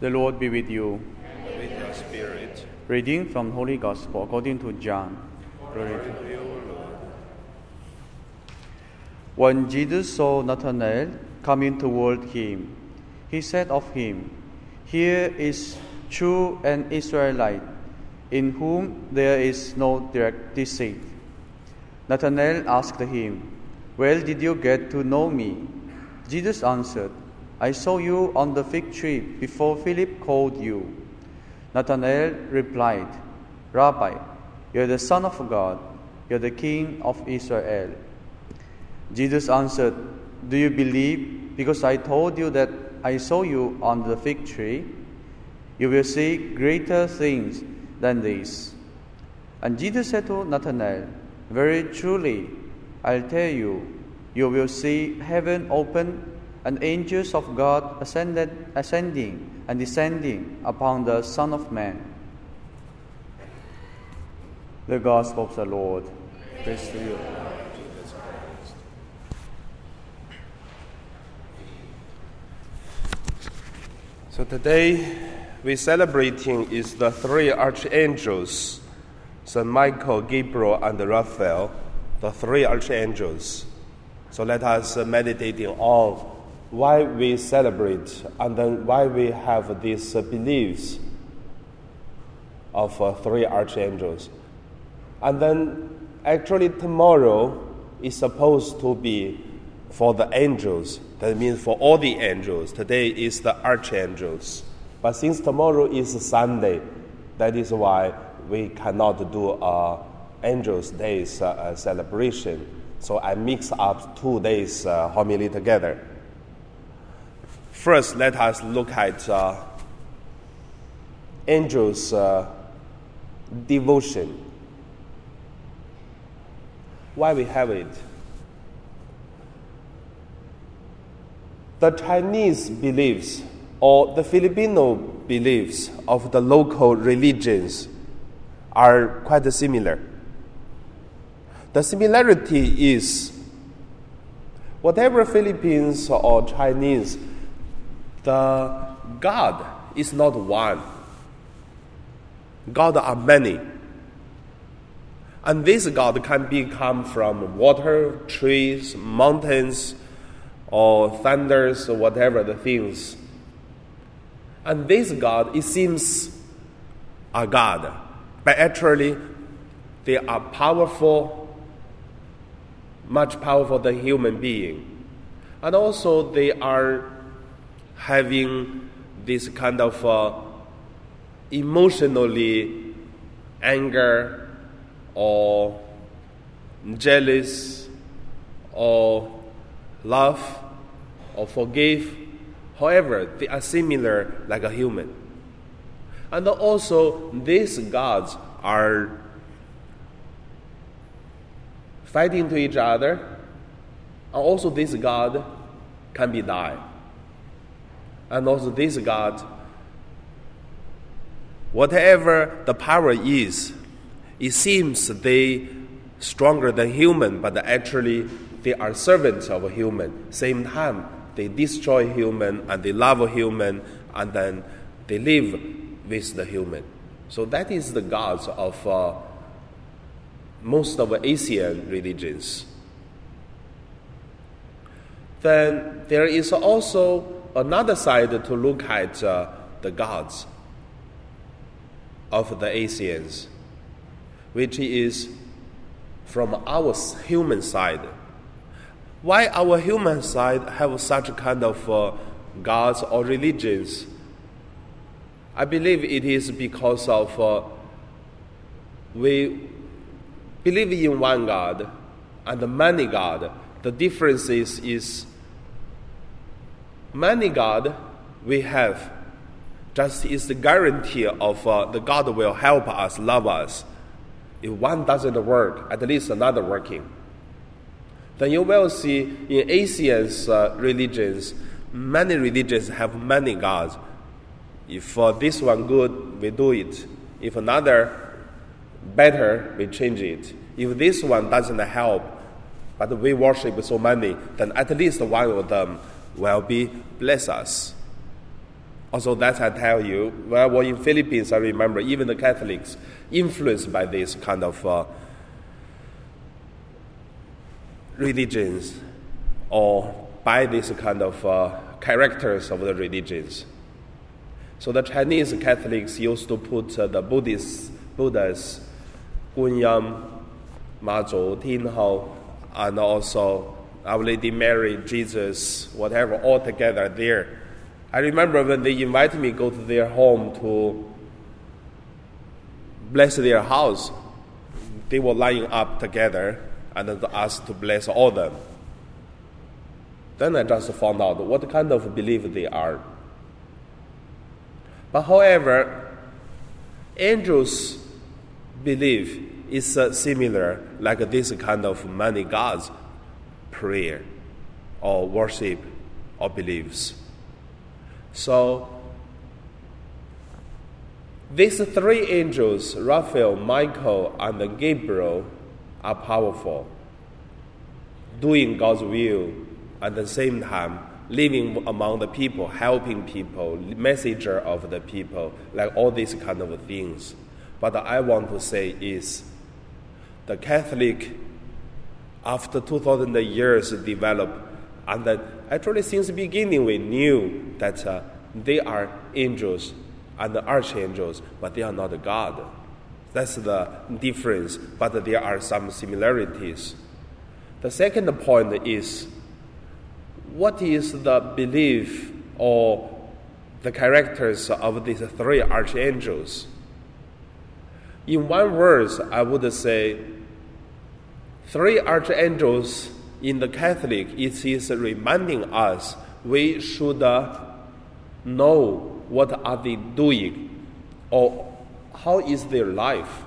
The Lord be with you. with your spirit. Reading from Holy Gospel according to John. Glory To you, Lord. When Jesus saw Nathanael coming toward him, he said of him, Here is true an Israelite, in whom there is no direct deceit. Nathanael asked him, Where did you get to know me? Jesus answered, I saw you on the fig tree before Philip called you. Nathanael replied, Rabbi, you're the Son of God, you're the King of Israel. Jesus answered, Do you believe because I told you that I saw you on the fig tree? You will see greater things than these. And Jesus said to Nathanael, Very truly, I'll tell you, you will see heaven open and angels of God ascended, ascending and descending upon the Son of Man. The Gospel of the Lord. Praise to you. So today we're celebrating is the three archangels, Saint Michael, Gabriel, and Raphael, the three archangels. So let us meditating on why we celebrate and then why we have these uh, beliefs of uh, three archangels. And then actually tomorrow is supposed to be for the angels. That means for all the angels. Today is the archangels. But since tomorrow is Sunday, that is why we cannot do a angels days uh, uh, celebration. So I mix up two days uh, homily together. First, let us look at uh, angels' uh, devotion. Why we have it? The Chinese beliefs or the Filipino beliefs of the local religions are quite similar. The similarity is whatever Philippines or Chinese, the God is not one. God are many. And this God can be come from water, trees, mountains, or thunders, or whatever the things. And this God, it seems a God, but actually they are powerful, much powerful than human being. And also they are having this kind of uh, emotionally anger or jealous or love or forgive. However, they are similar like a human. And also, these gods are fighting to each other. And also, this god can be died. And also, this god, whatever the power is, it seems they stronger than human, but actually they are servants of a human. Same time, they destroy human and they love human, and then they live with the human. So that is the gods of uh, most of Asian religions. Then there is also another side to look at uh, the gods of the Asians, which is from our human side. Why our human side have such kind of uh, gods or religions? I believe it is because of uh, we believe in one God and many God. The difference is, is many God we have just is the guarantee of uh, the God will help us, love us. If one doesn't work, at least another working. Then you will see in Asian uh, religions, many religions have many gods. If uh, this one good, we do it. If another better, we change it. If this one doesn't help, but we worship so many, then at least one of them will be bless us. Also, that I tell you, when I was in Philippines, I remember even the Catholics influenced by this kind of uh, religions or by this kind of uh, characters of the religions. So the Chinese Catholics used to put uh, the Buddhist Buddhas, Gunyam, Mazu, Tinhao, and also Our Lady Mary, Jesus, whatever, all together there. I remember when they invited me to go to their home to bless their house, they were lining up together and asked to bless all them. Then I just found out what kind of belief they are. But however, angels' belief is uh, similar, like this kind of many gods prayer or worship or beliefs. So, these three angels, Raphael, Michael, and Gabriel, are powerful, doing God's will at the same time living among the people, helping people, messenger of the people, like all these kind of things. But I want to say is the Catholic, after 2000 years develop, and actually since the beginning we knew that uh, they are angels and archangels, but they are not God. That's the difference, but there are some similarities. The second point is what is the belief or the characters of these three archangels? In one verse, I would say three archangels in the Catholic, it is reminding us we should uh, know what are they doing or how is their life.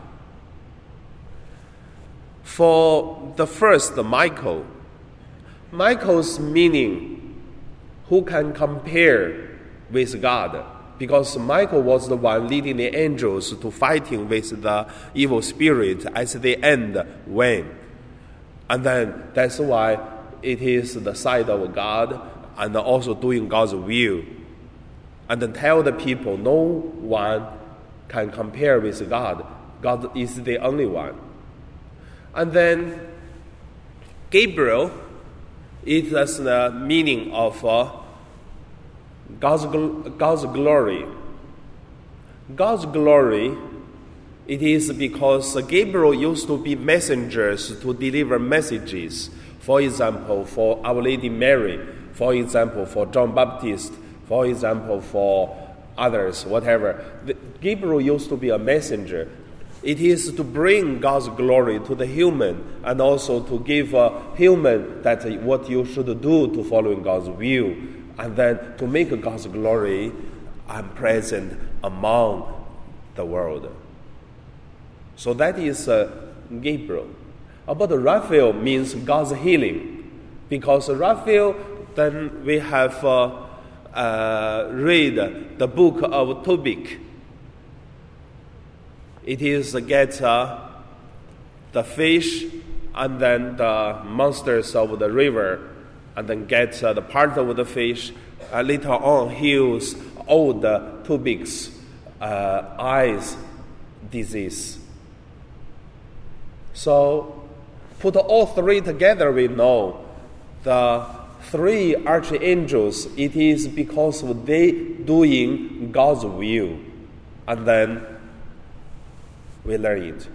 For the first, Michael, Michael's meaning, who can compare with God? Because Michael was the one leading the angels to fighting with the evil spirit as the end when. And then that's why it is the side of God and also doing God's will. And then tell the people no one can compare with God. God is the only one. And then Gabriel it has the meaning of uh, God's, God's glory. God's glory, it is because Gabriel used to be messengers to deliver messages. For example, for Our Lady Mary, for example, for John Baptist, for example, for others, whatever. Gabriel used to be a messenger it is to bring God's glory to the human and also to give a human that what you should do to following God's will and then to make God's glory present among the world. So that is uh, Gabriel. About Raphael means God's healing because Raphael then we have uh, uh, read the book of Tobit it is get uh, the fish and then the monsters of the river, and then get uh, the part of the fish. Uh, later on, heals all the Tobit's eyes disease. So, put all three together, we know the three archangels. It is because of they doing God's will, and then we learn it.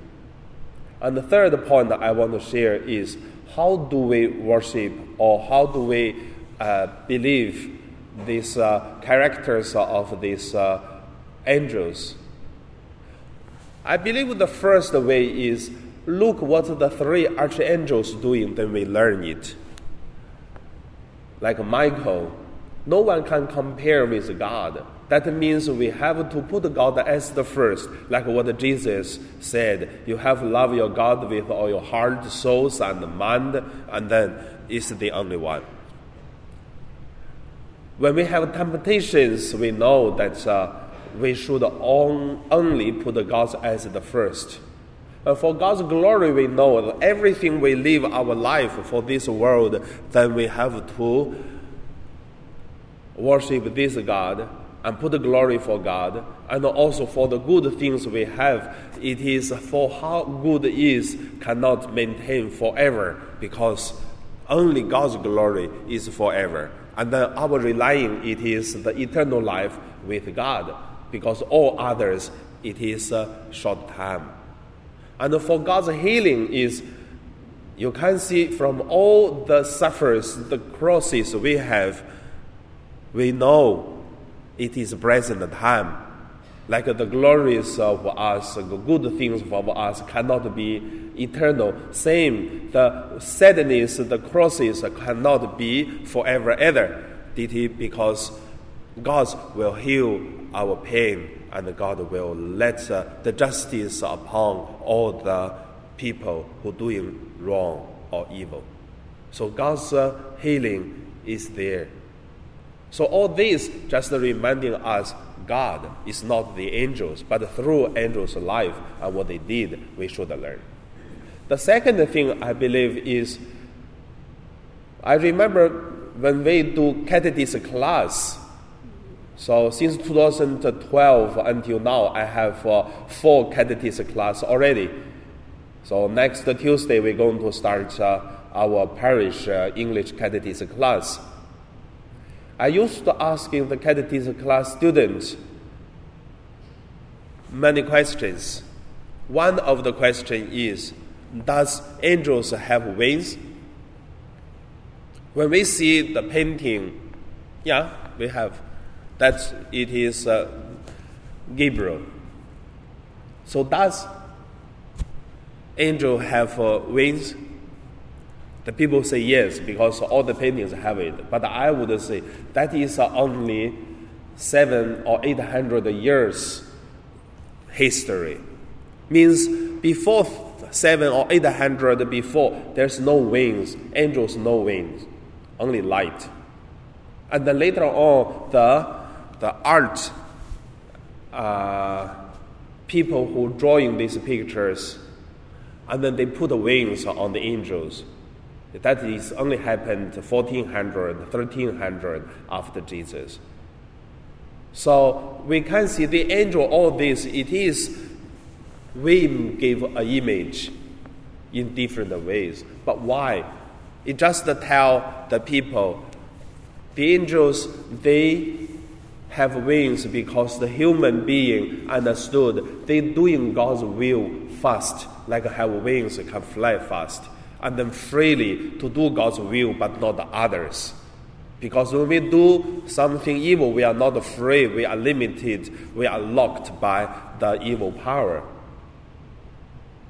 And the third point I want to share is how do we worship or how do we uh, believe these uh, characters of these uh, angels? I believe the first way is look what the three archangels doing, then we learn it. Like Michael, no one can compare with God. That means we have to put God as the first, like what Jesus said. You have to love your God with all your heart, souls, and mind, and then it's the only one. When we have temptations, we know that uh, we should on, only put God as the first. Uh, for God's glory, we know that everything we live our life for this world, then we have to worship this God and put glory for God, and also for the good things we have. It is for how good is cannot maintain forever because only God's glory is forever. And then our relying it is the eternal life with God because all others it is a short time. And for God's healing is you can see from all the suffers, the crosses we have, we know it is present time. Like the glories of us, the good things of us cannot be eternal. Same, the sadness, the crosses cannot be forever either. Because God will heal our pain and God will let uh, the justice upon all the people who doing wrong or evil. So God's uh, healing is there. So all this just reminding us God is not the angels, but through angels' life and what they did, we should learn. The second thing I believe is I remember when we do catechism class. So since 2012 until now, I have uh, four catechism class already. So next Tuesday we're going to start uh, our parish uh, English catechism class. I used to asking the catechism class students many questions. One of the question is, does angels have wings? When we see the painting, yeah, we have. That it is uh, Gabriel. So does angel have uh, wings? The people say yes because all the paintings have it. But I would say that is only seven or eight hundred years history. Means before seven or eight hundred before, there's no wings, angels no wings, only light. And then later on, the the art uh, people who drawing these pictures, and then they put wings on the angels. That is only happened 1400, 1300 after Jesus. So we can see the angel, all this, it is, we give an image in different ways. But why? It just tell the people, the angels, they have wings because the human being understood they doing God's will fast, like have wings can fly fast and then freely to do God's will but not others. Because when we do something evil, we are not free, we are limited, we are locked by the evil power.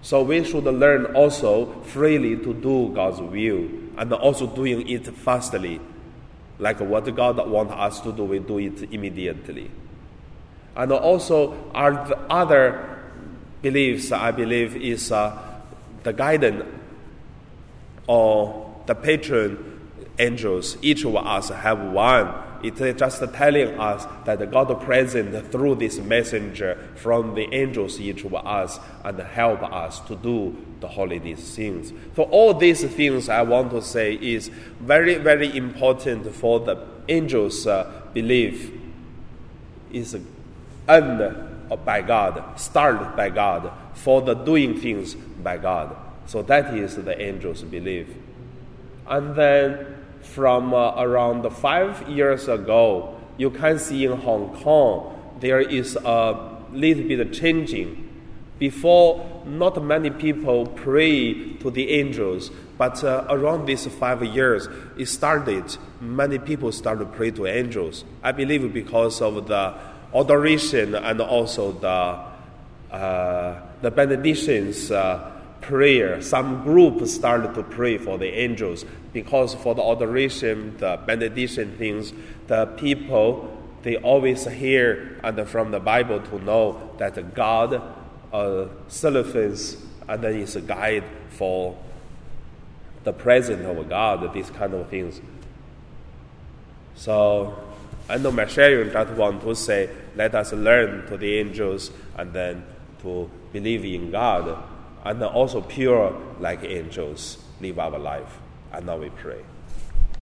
So we should learn also freely to do God's will and also doing it fastly. Like what God wants us to do, we do it immediately. And also, our other beliefs, I believe, is uh, the guidance or the patron angels, each of us have one. It's just telling us that God present through this messenger from the angels, of us, and help us to do the holy things. So all these things I want to say is very, very important for the angels' uh, belief is end by God, start by God, for the doing things by God. So that is the angels' belief. And then from uh, around five years ago, you can see in Hong Kong there is a little bit changing. Before, not many people pray to the angels, but uh, around these five years, it started. Many people started to pray to angels. I believe because of the adoration and also the uh, the benedictions. Uh, prayer, some group started to pray for the angels because for the adoration, the benediction things, the people they always hear and from the Bible to know that God uh, serves and then is a guide for the presence of God, these kind of things. So, I know my sharing just want to say, let us learn to the angels and then to believe in God and also pure like angels live our life. And now we pray.